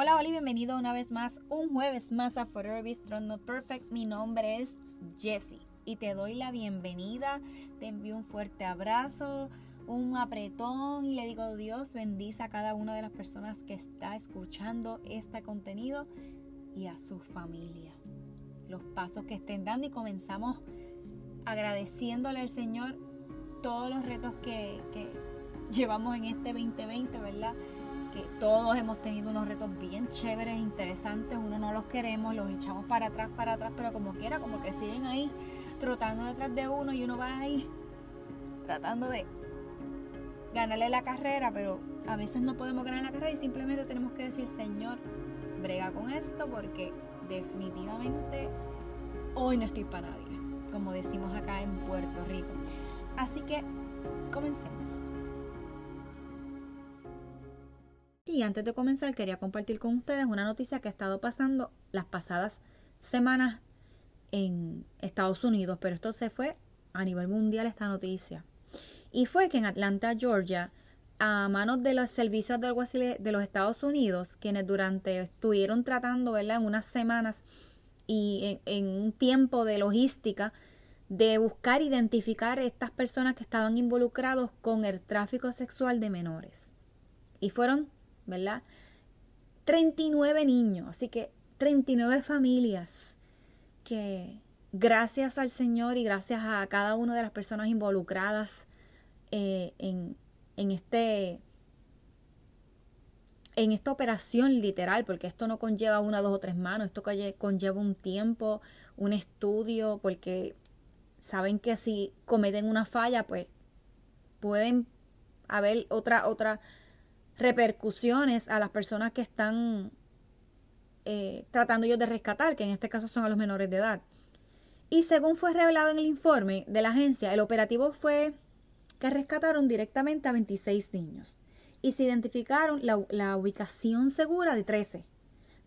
Hola, hola y bienvenido una vez más, un jueves más a Forever Be Strong Not Perfect. Mi nombre es Jessie y te doy la bienvenida. Te envío un fuerte abrazo, un apretón y le digo Dios bendice a cada una de las personas que está escuchando este contenido y a su familia. Los pasos que estén dando y comenzamos agradeciéndole al Señor todos los retos que, que llevamos en este 2020, ¿verdad? Todos hemos tenido unos retos bien chéveres, interesantes, uno no los queremos, los echamos para atrás, para atrás, pero como quiera, como que siguen ahí trotando detrás de uno y uno va ahí tratando de ganarle la carrera, pero a veces no podemos ganar la carrera y simplemente tenemos que decir, Señor, brega con esto porque definitivamente hoy no estoy para nadie, como decimos acá en Puerto Rico. Así que comencemos. Y antes de comenzar, quería compartir con ustedes una noticia que ha estado pasando las pasadas semanas en Estados Unidos, pero esto se fue a nivel mundial esta noticia. Y fue que en Atlanta, Georgia, a manos de los servicios de alguacil de los Estados Unidos, quienes durante estuvieron tratando, ¿verdad? En unas semanas y en, en un tiempo de logística de buscar identificar estas personas que estaban involucrados con el tráfico sexual de menores. Y fueron ¿verdad? 39 niños, así que 39 familias que gracias al Señor y gracias a cada una de las personas involucradas eh, en, en, este en esta operación literal, porque esto no conlleva una, dos o tres manos, esto conlleva un tiempo, un estudio, porque saben que si cometen una falla, pues pueden haber otra, otra, repercusiones a las personas que están eh, tratando ellos de rescatar, que en este caso son a los menores de edad. Y según fue revelado en el informe de la agencia, el operativo fue que rescataron directamente a 26 niños y se identificaron la, la ubicación segura de 13.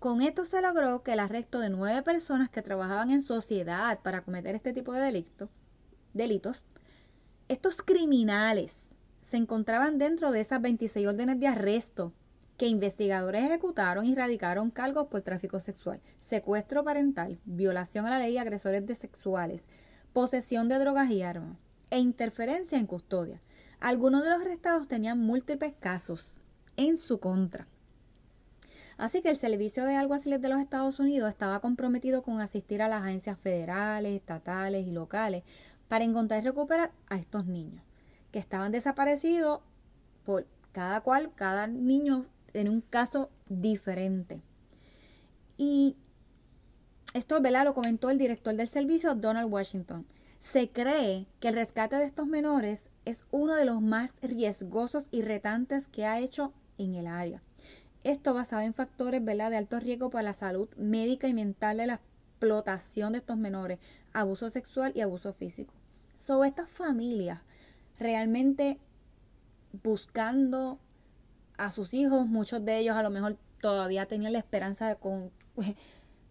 Con esto se logró que el arresto de nueve personas que trabajaban en sociedad para cometer este tipo de delito, delitos, estos criminales se encontraban dentro de esas 26 órdenes de arresto que investigadores ejecutaron y radicaron cargos por tráfico sexual, secuestro parental, violación a la ley de agresores de sexuales, posesión de drogas y armas e interferencia en custodia. Algunos de los arrestados tenían múltiples casos en su contra. Así que el Servicio de Alguaciles de los Estados Unidos estaba comprometido con asistir a las agencias federales, estatales y locales para encontrar y recuperar a estos niños que estaban desaparecidos por cada cual, cada niño en un caso diferente. Y esto ¿verdad? lo comentó el director del servicio, Donald Washington. Se cree que el rescate de estos menores es uno de los más riesgosos y retantes que ha hecho en el área. Esto basado en factores ¿verdad? de alto riesgo para la salud médica y mental de la explotación de estos menores, abuso sexual y abuso físico. Sobre estas familias realmente buscando a sus hijos, muchos de ellos a lo mejor todavía tenían la esperanza de, con,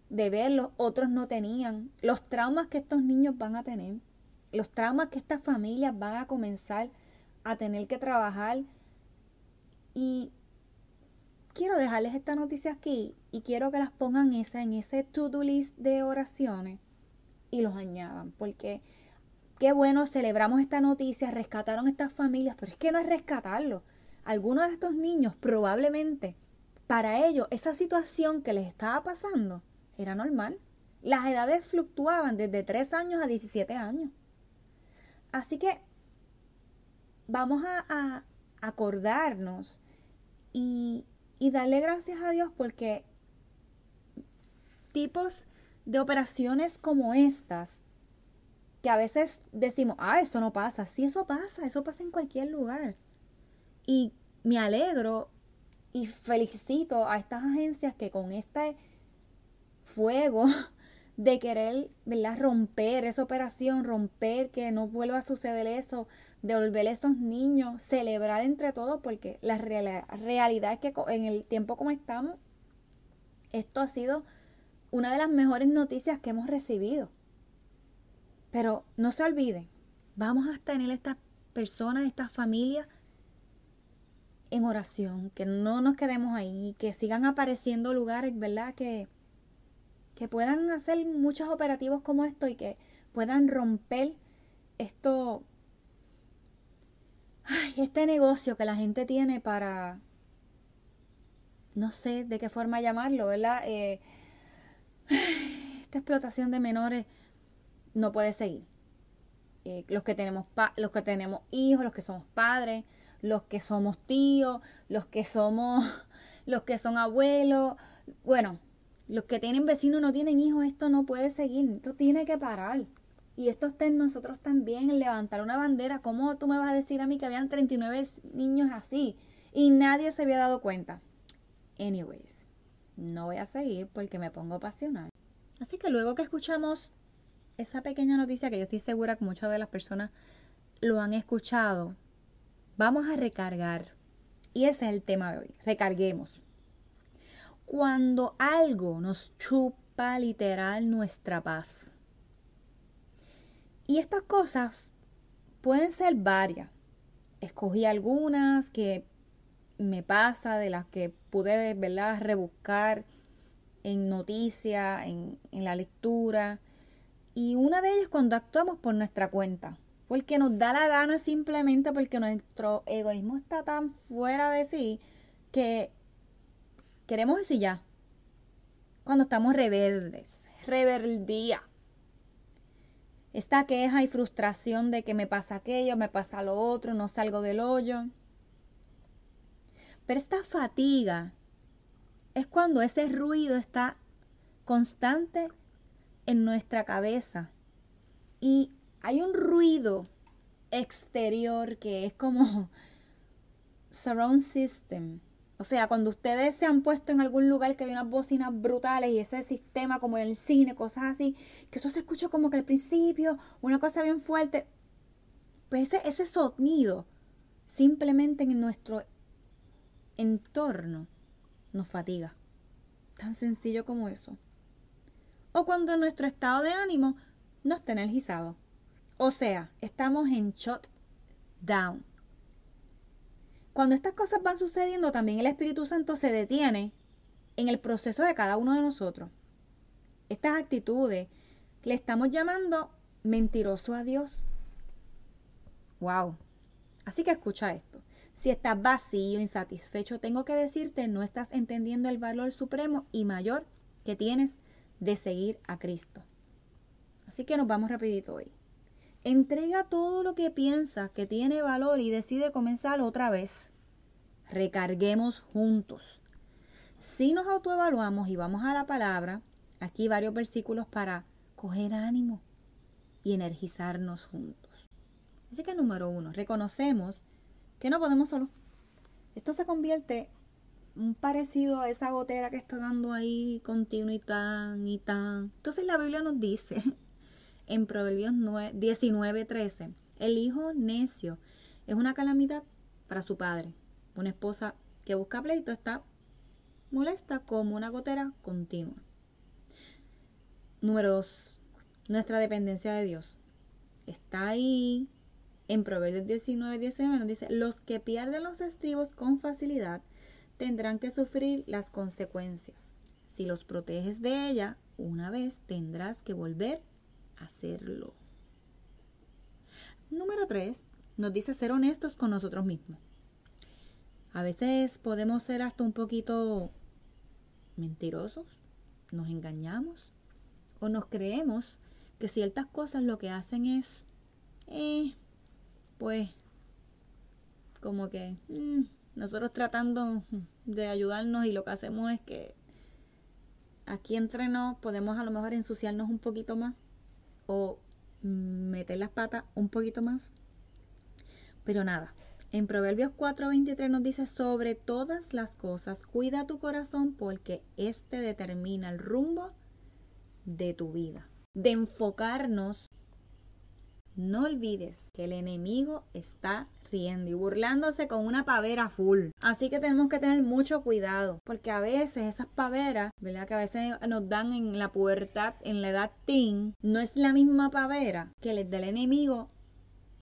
de verlos, otros no tenían. Los traumas que estos niños van a tener, los traumas que estas familias van a comenzar a tener que trabajar. Y quiero dejarles esta noticia aquí y quiero que las pongan esa en ese to-do list de oraciones y los añadan, porque Qué bueno, celebramos esta noticia, rescataron estas familias, pero es que no es rescatarlo. Algunos de estos niños probablemente, para ellos, esa situación que les estaba pasando era normal. Las edades fluctuaban desde 3 años a 17 años. Así que vamos a, acordarnos y, y darle gracias a Dios porque tipos de operaciones como estas que a veces decimos, ah, eso no pasa. Sí, eso pasa, eso pasa en cualquier lugar. Y me alegro y felicito a estas agencias que con este fuego de querer ¿verdad? romper esa operación, romper que no vuelva a suceder eso, devolver a esos niños, celebrar entre todos, porque la realidad es que en el tiempo como estamos, esto ha sido una de las mejores noticias que hemos recibido. Pero no se olviden, vamos a tener estas personas, estas familias en oración, que no nos quedemos ahí, que sigan apareciendo lugares, ¿verdad? Que, que puedan hacer muchos operativos como esto y que puedan romper esto, ay, este negocio que la gente tiene para, no sé de qué forma llamarlo, ¿verdad? Eh, esta explotación de menores no puede seguir. Eh, los, que tenemos los que tenemos hijos, los que somos padres, los que somos tíos, los que somos, los que son abuelos, bueno, los que tienen vecinos no tienen hijos, esto no puede seguir, esto tiene que parar. Y esto está nosotros también, en levantar una bandera. ¿Cómo tú me vas a decir a mí que habían 39 niños así y nadie se había dado cuenta? Anyways, no voy a seguir porque me pongo pasional. Así que luego que escuchamos esa pequeña noticia que yo estoy segura que muchas de las personas lo han escuchado, vamos a recargar. Y ese es el tema de hoy. Recarguemos. Cuando algo nos chupa literal nuestra paz. Y estas cosas pueden ser varias. Escogí algunas que me pasa, de las que pude ¿verdad? rebuscar en noticias, en, en la lectura. Y una de ellas cuando actuamos por nuestra cuenta porque nos da la gana simplemente porque nuestro egoísmo está tan fuera de sí que queremos decir ya. Cuando estamos rebeldes, rebeldía. Esta queja y frustración de que me pasa aquello, me pasa lo otro, no salgo del hoyo. Pero esta fatiga es cuando ese ruido está constante en nuestra cabeza y hay un ruido exterior que es como surround system. O sea, cuando ustedes se han puesto en algún lugar que hay unas bocinas brutales y ese sistema como en el cine, cosas así, que eso se escucha como que al principio, una cosa bien fuerte. Pues ese, ese sonido simplemente en nuestro entorno nos fatiga. Tan sencillo como eso. O cuando nuestro estado de ánimo no está energizado. O sea, estamos en shut down. Cuando estas cosas van sucediendo, también el Espíritu Santo se detiene en el proceso de cada uno de nosotros. Estas actitudes le estamos llamando mentiroso a Dios. Wow. Así que escucha esto. Si estás vacío, insatisfecho, tengo que decirte, no estás entendiendo el valor supremo y mayor que tienes de seguir a Cristo. Así que nos vamos rapidito hoy. Entrega todo lo que piensa que tiene valor y decide comenzar otra vez. Recarguemos juntos. Si nos autoevaluamos y vamos a la palabra, aquí varios versículos para coger ánimo y energizarnos juntos. Así que número uno, reconocemos que no podemos solo. Esto se convierte un parecido a esa gotera que está dando ahí continuo y tan y tan. Entonces la Biblia nos dice en Proverbios 19:13. El hijo necio es una calamidad para su padre. Una esposa que busca pleito está molesta como una gotera continua. Número 2. Nuestra dependencia de Dios. Está ahí en Proverbios 19, 19 nos dice, los que pierden los estribos con facilidad tendrán que sufrir las consecuencias. Si los proteges de ella, una vez tendrás que volver hacerlo. Número 3. Nos dice ser honestos con nosotros mismos. A veces podemos ser hasta un poquito mentirosos, nos engañamos o nos creemos que ciertas cosas lo que hacen es, eh, pues, como que mm, nosotros tratando de ayudarnos y lo que hacemos es que aquí entre nos podemos a lo mejor ensuciarnos un poquito más o meter las patas un poquito más. Pero nada, en Proverbios 4:23 nos dice, sobre todas las cosas, cuida tu corazón porque éste determina el rumbo de tu vida. De enfocarnos, no olvides que el enemigo está y burlándose con una pavera full. Así que tenemos que tener mucho cuidado, porque a veces esas paveras, ¿verdad? Que a veces nos dan en la pubertad, en la edad teen, no es la misma pavera que les da el enemigo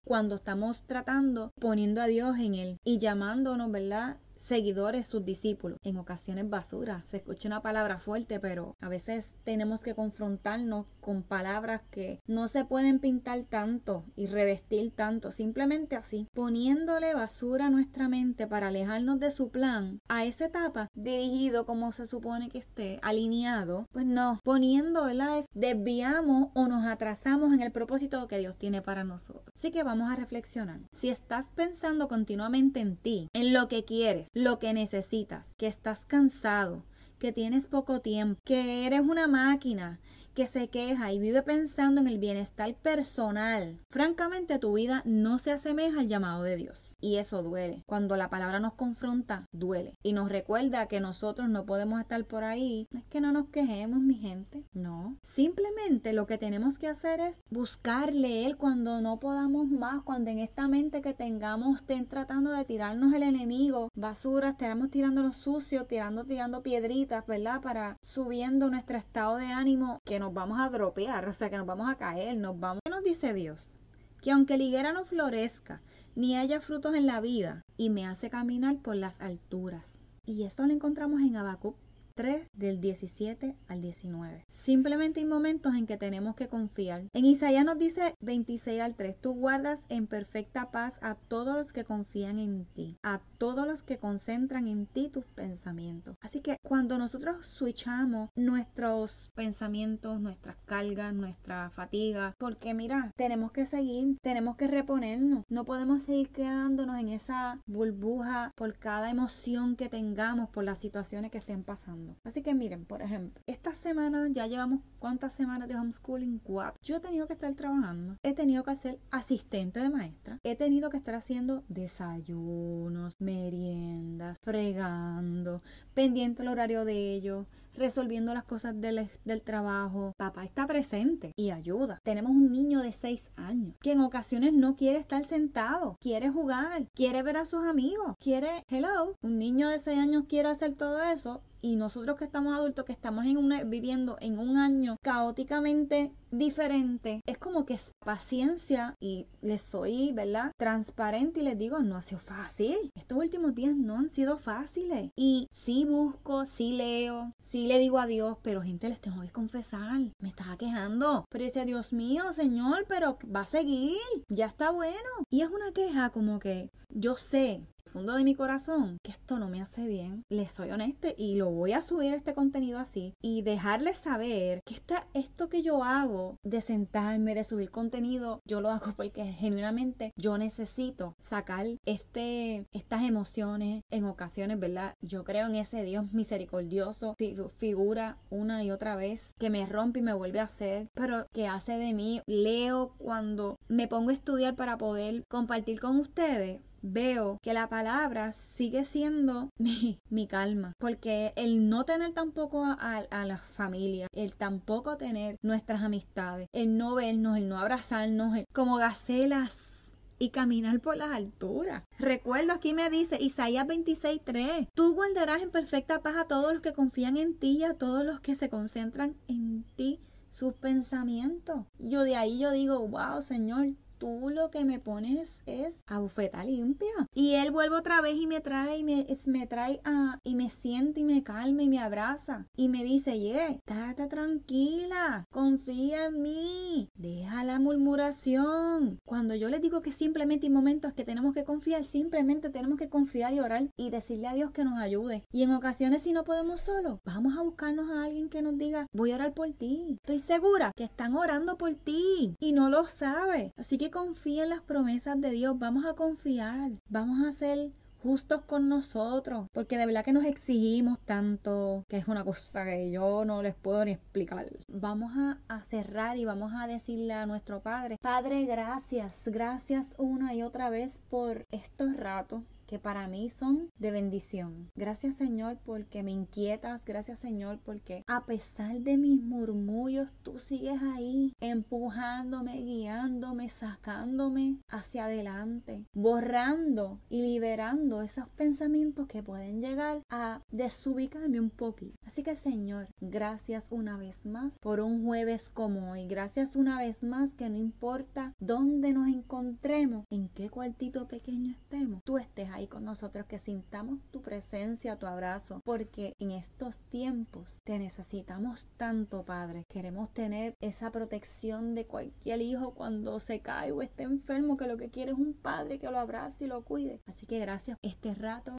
cuando estamos tratando, poniendo a Dios en él y llamándonos, ¿verdad? Seguidores, sus discípulos. En ocasiones basura. Se escucha una palabra fuerte, pero a veces tenemos que confrontarnos con palabras que no se pueden pintar tanto y revestir tanto. Simplemente así, poniéndole basura a nuestra mente para alejarnos de su plan a esa etapa dirigido como se supone que esté, alineado. Pues no, poniendo, ¿verdad? desviamos o nos atrasamos en el propósito que Dios tiene para nosotros. Así que vamos a reflexionar. Si estás pensando continuamente en ti, en lo que quieres, lo que necesitas, que estás cansado, que tienes poco tiempo, que eres una máquina, que se queja y vive pensando en el bienestar personal, francamente tu vida no se asemeja al llamado de Dios. Y eso duele. Cuando la palabra nos confronta, duele. Y nos recuerda que nosotros no podemos estar por ahí. No es que no nos quejemos, mi gente. No. Simplemente lo que tenemos que hacer es buscarle Él cuando no podamos más, cuando en esta mente que tengamos estén tratando de tirarnos el enemigo, basura, estemos tirando lo sucio, tirando, tirando piedritas, ¿verdad? Para subiendo nuestro estado de ánimo que no nos vamos a dropear, o sea, que nos vamos a caer, nos vamos. ¿Qué nos dice Dios? Que aunque la higuera no florezca, ni haya frutos en la vida, y me hace caminar por las alturas. Y esto lo encontramos en Habacuc 3 del 17 al 19. Simplemente hay momentos en que tenemos que confiar. En Isaías nos dice 26 al 3, tú guardas en perfecta paz a todos los que confían en ti, a todos los que concentran en ti tus pensamientos. Así que cuando nosotros switchamos nuestros pensamientos, nuestras cargas, nuestra fatiga, porque mira, tenemos que seguir, tenemos que reponernos, no podemos seguir quedándonos en esa burbuja por cada emoción que tengamos, por las situaciones que estén pasando. Así que miren, por ejemplo, esta semana ya llevamos cuántas semanas de homeschooling? Cuatro. Yo he tenido que estar trabajando, he tenido que ser asistente de maestra, he tenido que estar haciendo desayunos, meriendas, fregando, pendiente el horario de ellos, resolviendo las cosas del, del, trabajo. Papá está presente y ayuda. Tenemos un niño de 6 años que en ocasiones no quiere estar sentado, quiere jugar, quiere ver a sus amigos, quiere, hello, un niño de 6 años quiere hacer todo eso y nosotros que estamos adultos, que estamos viviendo en un año caóticamente diferente, es como que paciencia y les soy, ¿verdad? Transparente y les digo, no ha sido fácil. Estos últimos días no han sido fáciles. Y sí busco, sí leo, sí le digo a Dios, pero gente les tengo que confesar, me estaba quejando. Pero dice, Dios mío, Señor, pero va a seguir, ya está bueno. Y es una queja como que yo sé fondo de mi corazón que esto no me hace bien. Les soy honesta y lo voy a subir este contenido así y dejarles saber que esta, esto que yo hago de sentarme, de subir contenido, yo lo hago porque genuinamente yo necesito sacar este, estas emociones en ocasiones, ¿verdad? Yo creo en ese Dios misericordioso, figura una y otra vez, que me rompe y me vuelve a hacer, pero que hace de mí, leo cuando me pongo a estudiar para poder compartir con ustedes veo que la palabra sigue siendo mi, mi calma. Porque el no tener tampoco a, la familia, el tampoco tener nuestras amistades, el no vernos, el no abrazarnos, como gacelas y caminar por las alturas. Recuerdo aquí me dice Isaías 26:3, tú guardarás en perfecta paz a todos los que confían en ti y a todos los que se concentran en ti sus pensamientos. Yo de ahí yo digo, wow, Señor, tú lo que me pones es a bufeta limpia. Y él vuelve otra vez y me trae y me, me trae a, y me siente y me calma y me abraza. Y me dice, yeah, estate tranquila, confía en mí, deja la murmuración. Cuando yo les digo que simplemente hay momentos que tenemos que confiar, simplemente tenemos que confiar y orar y decirle a Dios que nos ayude. Y en ocasiones si no podemos solo, vamos a buscarnos a alguien que nos diga, voy a orar por ti. Estoy segura que están orando por ti y no lo sabe. Así que confía en las promesas de Dios, vamos a confiar, vamos a ser justos con nosotros, porque de verdad que nos exigimos tanto, que es una cosa que yo no les puedo ni explicar. Vamos a, a, cerrar y vamos a decirle a nuestro Padre, Padre, gracias, gracias una y otra vez por estos ratos que para mí son de bendición. Gracias Señor porque me inquietas, gracias Señor porque a pesar de mis murmullos tú sigues ahí empujándome, guiándome, sacándome hacia adelante, borrando y liberando esos pensamientos que pueden llegar a desubicarme un poquito. Así que Señor, gracias una vez más por un jueves como hoy. Gracias una vez más que no importa dónde nos encontremos, en qué cuartito pequeño estemos, tú estés ahí con nosotros, que sintamos tu presencia, tu abrazo, porque en estos tiempos te necesitamos tanto, Padre. Queremos tener esa protección de cualquier hijo cuando se cae o esté enfermo, que lo que quiere es un padre que lo abrace y lo cuide. Así que gracias este rato.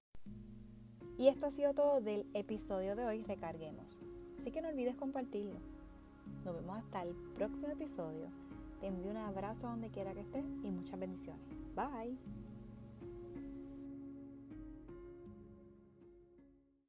Y esto ha sido todo del episodio de hoy, recarguemos. Así que no olvides compartirlo. Nos vemos hasta el próximo episodio. Te envío un abrazo donde quiera que estés y muchas bendiciones. Bye.